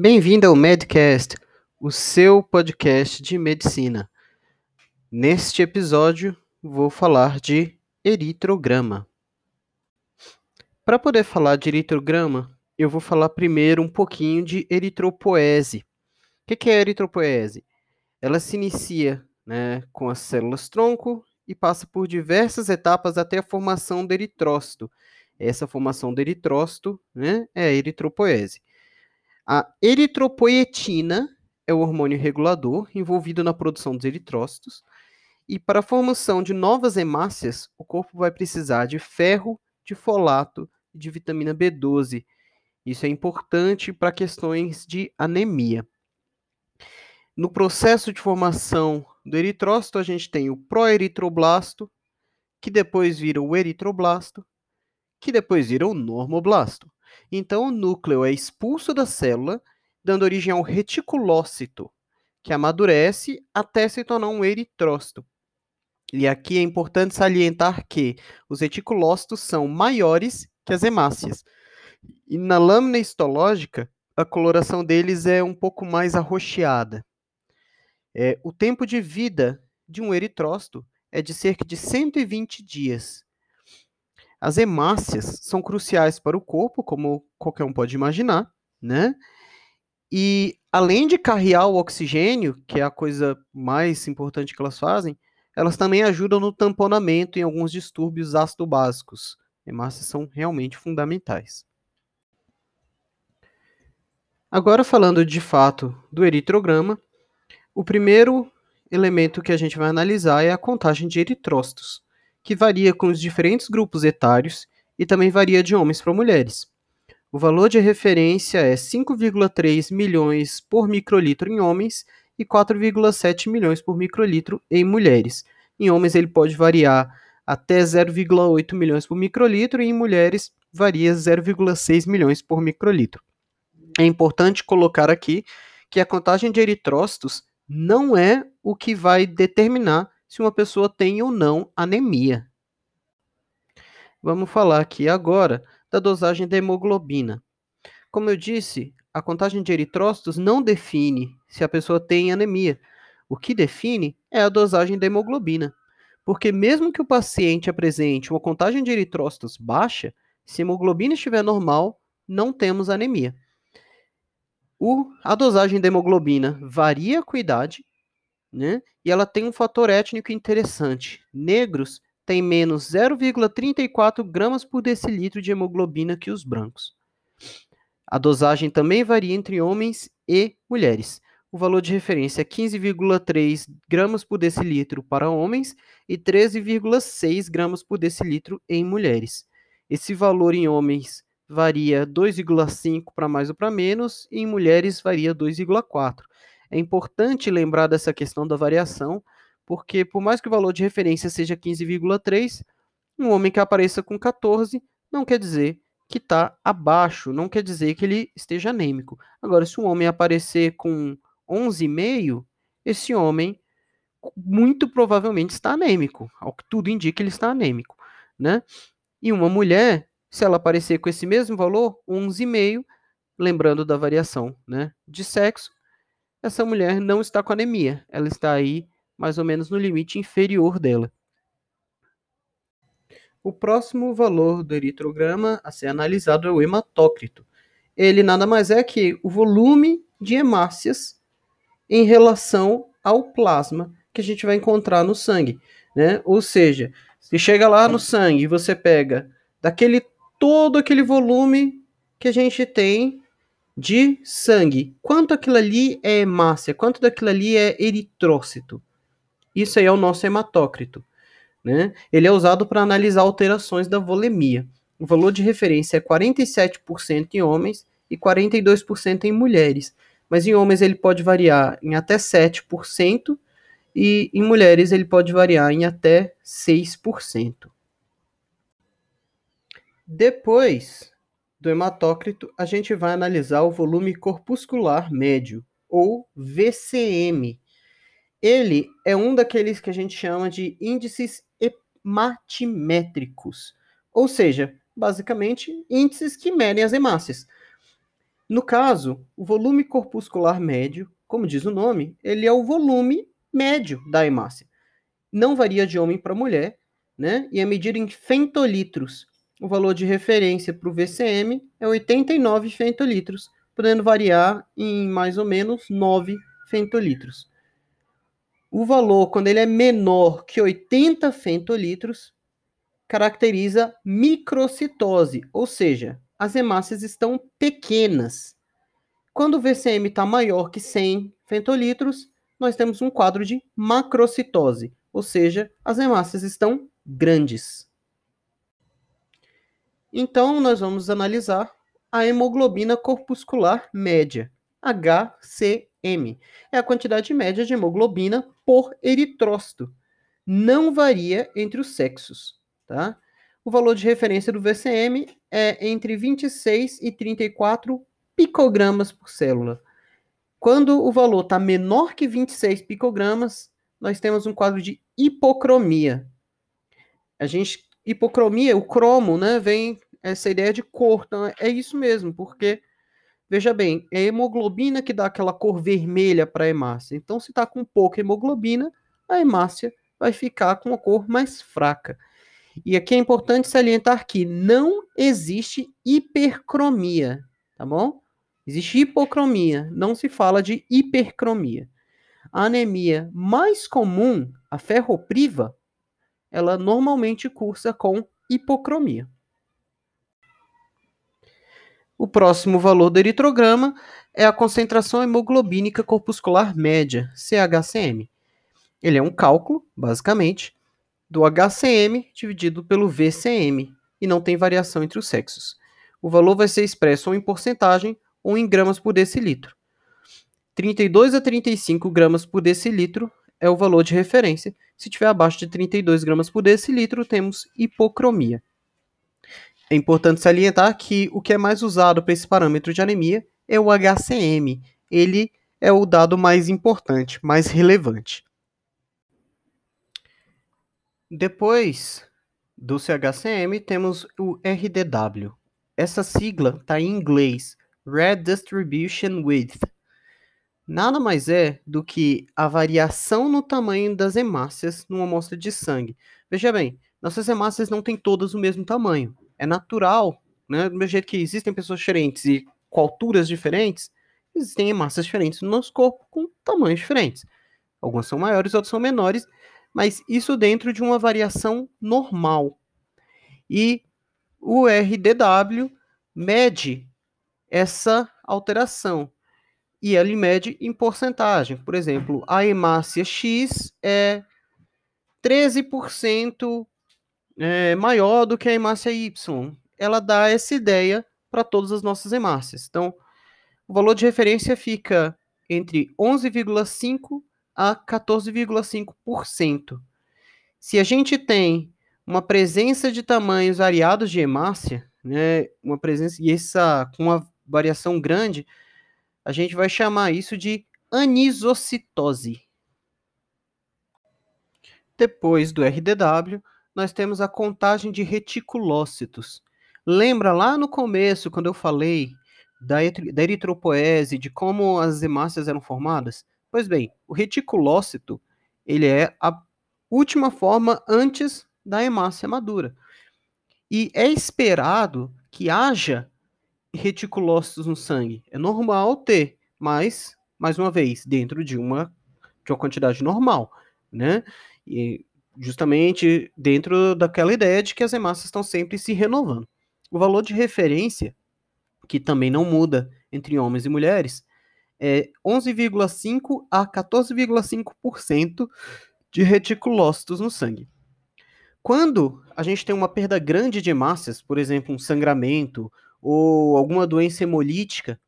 Bem-vindo ao Medcast, o seu podcast de medicina. Neste episódio, vou falar de eritrograma. Para poder falar de eritrograma, eu vou falar primeiro um pouquinho de eritropoese. O que é eritropoese? Ela se inicia né, com as células tronco e passa por diversas etapas até a formação do eritrócito. Essa formação do eritrócito né, é a eritropoese. A eritropoetina é o hormônio regulador envolvido na produção dos eritrócitos. E para a formação de novas hemácias, o corpo vai precisar de ferro, de folato e de vitamina B12. Isso é importante para questões de anemia. No processo de formação do eritrócito, a gente tem o proeritroblasto, que depois vira o eritroblasto, que depois vira o normoblasto. Então, o núcleo é expulso da célula, dando origem ao reticulócito, que amadurece até se tornar um eritrócito. E aqui é importante salientar que os reticulócitos são maiores que as hemácias. E na lâmina histológica, a coloração deles é um pouco mais arroxeada. É, o tempo de vida de um eritrócito é de cerca de 120 dias. As hemácias são cruciais para o corpo, como qualquer um pode imaginar, né? E além de carrear o oxigênio, que é a coisa mais importante que elas fazem, elas também ajudam no tamponamento em alguns distúrbios ácido básicos. Hemácias são realmente fundamentais. Agora falando de fato do eritrograma, o primeiro elemento que a gente vai analisar é a contagem de eritrócitos que varia com os diferentes grupos etários e também varia de homens para mulheres. O valor de referência é 5,3 milhões por microlitro em homens e 4,7 milhões por microlitro em mulheres. Em homens ele pode variar até 0,8 milhões por microlitro e em mulheres varia 0,6 milhões por microlitro. É importante colocar aqui que a contagem de eritrócitos não é o que vai determinar se uma pessoa tem ou não anemia. Vamos falar aqui agora da dosagem da hemoglobina. Como eu disse, a contagem de eritrócitos não define se a pessoa tem anemia. O que define é a dosagem da hemoglobina. Porque mesmo que o paciente apresente uma contagem de eritrócitos baixa, se a hemoglobina estiver normal, não temos anemia. O, a dosagem da hemoglobina varia com a idade né? E ela tem um fator étnico interessante. Negros têm menos 0,34 gramas por decilitro de hemoglobina que os brancos. A dosagem também varia entre homens e mulheres. O valor de referência é 15,3 gramas por decilitro para homens e 13,6 gramas por decilitro em mulheres. Esse valor em homens varia 2,5 para mais ou para menos, e em mulheres varia 2,4. É importante lembrar dessa questão da variação, porque por mais que o valor de referência seja 15,3, um homem que apareça com 14 não quer dizer que está abaixo, não quer dizer que ele esteja anêmico. Agora, se um homem aparecer com 11,5, esse homem muito provavelmente está anêmico. Ao que tudo indica, ele está anêmico, né? E uma mulher, se ela aparecer com esse mesmo valor, 11,5, lembrando da variação, né, de sexo, essa mulher não está com anemia, ela está aí mais ou menos no limite inferior dela. O próximo valor do eritrograma a ser analisado é o hematócrito. Ele nada mais é que o volume de hemácias em relação ao plasma que a gente vai encontrar no sangue, né? Ou seja, se chega lá no sangue e você pega daquele todo aquele volume que a gente tem de sangue. Quanto aquilo ali é hemácia? Quanto daquilo ali é eritrócito? Isso aí é o nosso hematócrito. Né? Ele é usado para analisar alterações da volemia. O valor de referência é 47% em homens e 42% em mulheres. Mas em homens ele pode variar em até 7% e em mulheres ele pode variar em até 6%. Depois do hematócrito, a gente vai analisar o volume corpuscular médio, ou VCM. Ele é um daqueles que a gente chama de índices hematimétricos, ou seja, basicamente índices que medem as hemácias. No caso, o volume corpuscular médio, como diz o nome, ele é o volume médio da hemácia. Não varia de homem para mulher, né? E é medido em fentolitros. O valor de referência para o VCM é 89 fentolitros, podendo variar em mais ou menos 9 fentolitros. O valor, quando ele é menor que 80 fentolitros, caracteriza microcitose, ou seja, as hemácias estão pequenas. Quando o VCM está maior que 100 fentolitros, nós temos um quadro de macrocitose, ou seja, as hemácias estão grandes. Então, nós vamos analisar a hemoglobina corpuscular média, HCM. É a quantidade média de hemoglobina por eritrócito. Não varia entre os sexos, tá? O valor de referência do VCM é entre 26 e 34 picogramas por célula. Quando o valor está menor que 26 picogramas, nós temos um quadro de hipocromia. A gente, hipocromia, o cromo, né, vem essa ideia de cor. Então, é isso mesmo, porque, veja bem, é a hemoglobina que dá aquela cor vermelha para a hemácia. Então, se está com pouca hemoglobina, a hemácia vai ficar com a cor mais fraca. E aqui é importante salientar que não existe hipercromia, tá bom? Existe hipocromia, não se fala de hipercromia. A anemia mais comum, a ferropriva, ela normalmente cursa com hipocromia. O próximo valor do eritrograma é a concentração hemoglobínica corpuscular média, CHCM. Ele é um cálculo, basicamente, do HCM dividido pelo VCM e não tem variação entre os sexos. O valor vai ser expresso ou em porcentagem ou em gramas por decilitro. 32 a 35 gramas por decilitro é o valor de referência. Se tiver abaixo de 32 gramas por decilitro, temos hipocromia. É importante salientar que o que é mais usado para esse parâmetro de anemia é o HCM. Ele é o dado mais importante, mais relevante. Depois do CHCM, temos o RDW. Essa sigla está em inglês, Red Distribution Width nada mais é do que a variação no tamanho das hemácias numa amostra de sangue. Veja bem, nossas hemácias não têm todas o mesmo tamanho. É natural, né? Do mesmo jeito que existem pessoas diferentes e com alturas diferentes, existem hemácias diferentes no nosso corpo com tamanhos diferentes. Algumas são maiores, outras são menores, mas isso dentro de uma variação normal. E o RDW mede essa alteração e ele mede em porcentagem. Por exemplo, a hemácia X é 13% é, maior do que a hemácia Y. Ela dá essa ideia para todas as nossas hemácias. Então, o valor de referência fica entre 11,5% a 14,5%. Se a gente tem uma presença de tamanhos variados de hemácia, né, uma presença e essa com uma variação grande, a gente vai chamar isso de anisocitose. Depois do RDW, nós temos a contagem de reticulócitos. Lembra lá no começo, quando eu falei da, eritropoese, de como as hemácias eram formadas? Pois bem, o reticulócito, ele é a última forma antes da hemácia madura. E é esperado que haja reticulócitos no sangue. É normal ter, mas, mais uma vez, dentro de uma, de uma quantidade normal, né? E justamente dentro daquela ideia de que as hemácias estão sempre se renovando. O valor de referência, que também não muda entre homens e mulheres, é 11,5 a 14,5% de reticulócitos no sangue. Quando a gente tem uma perda grande de hemácias, por exemplo, um sangramento ou alguma doença hemolítica,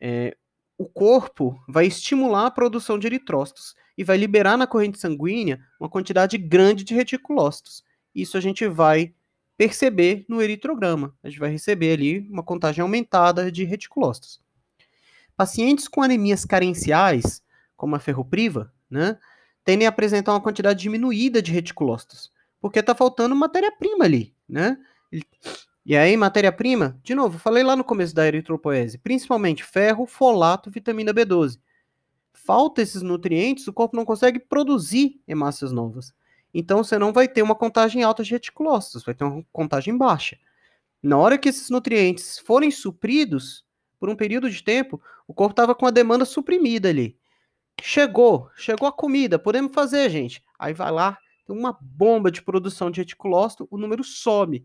é, o corpo vai estimular a produção de eritrócitos e vai liberar na corrente sanguínea uma quantidade grande de reticulócitos. Isso a gente vai perceber no eritrograma. A gente vai receber ali uma contagem aumentada de reticulócitos. Pacientes com anemias carenciais, como a ferropriva, né, tendem a apresentar uma quantidade diminuída de reticulócitos, porque está faltando matéria-prima ali, né? E aí, matéria-prima, de novo, falei lá no começo da eritropoese, principalmente ferro, folato, vitamina B12. Falta esses nutrientes, o corpo não consegue produzir hemácias novas. Então você não vai ter uma contagem alta de reticulócitos, vai ter uma contagem baixa. Na hora que esses nutrientes forem supridos, por um período de tempo, o corpo estava com a demanda suprimida ali. Chegou, chegou a comida, podemos fazer, gente. Aí vai lá, tem uma bomba de produção de reticulócito, o número some.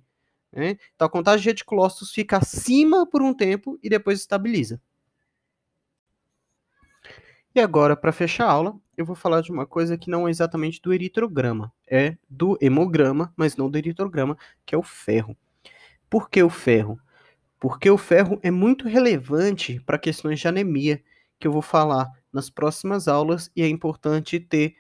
Né? Então a contagem de reticulócitos fica acima por um tempo e depois estabiliza. E agora, para fechar a aula, eu vou falar de uma coisa que não é exatamente do eritrograma, é do hemograma, mas não do eritrograma, que é o ferro. Por que o ferro? Porque o ferro é muito relevante para questões de anemia, que eu vou falar nas próximas aulas, e é importante ter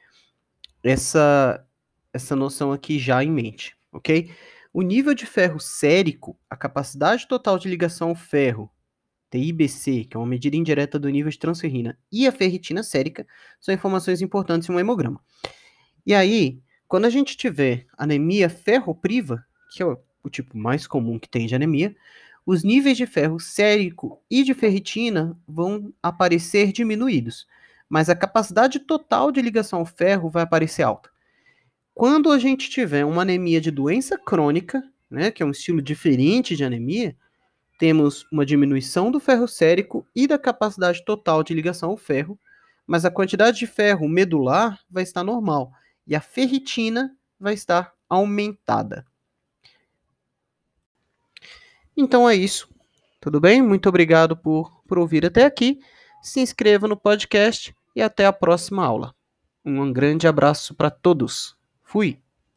essa, essa noção aqui já em mente, ok? O nível de ferro sérico, a capacidade total de ligação ao ferro, TIBC, que é uma medida indireta do nível de transferrina, e a ferritina sérica, são informações importantes em um hemograma. E aí, quando a gente tiver anemia ferropriva, que é o tipo mais comum que tem de anemia, os níveis de ferro sérico e de ferritina vão aparecer diminuídos, mas a capacidade total de ligação ao ferro vai aparecer alta. Quando a gente tiver uma anemia de doença crônica, né, que é um estilo diferente de anemia, temos uma diminuição do ferro sérico e da capacidade total de ligação ao ferro, mas a quantidade de ferro medular vai estar normal e a ferritina vai estar aumentada. Então é isso. Tudo bem? Muito obrigado por, por ouvir até aqui. Se inscreva no podcast e até a próxima aula. Um grande abraço para todos. Fui!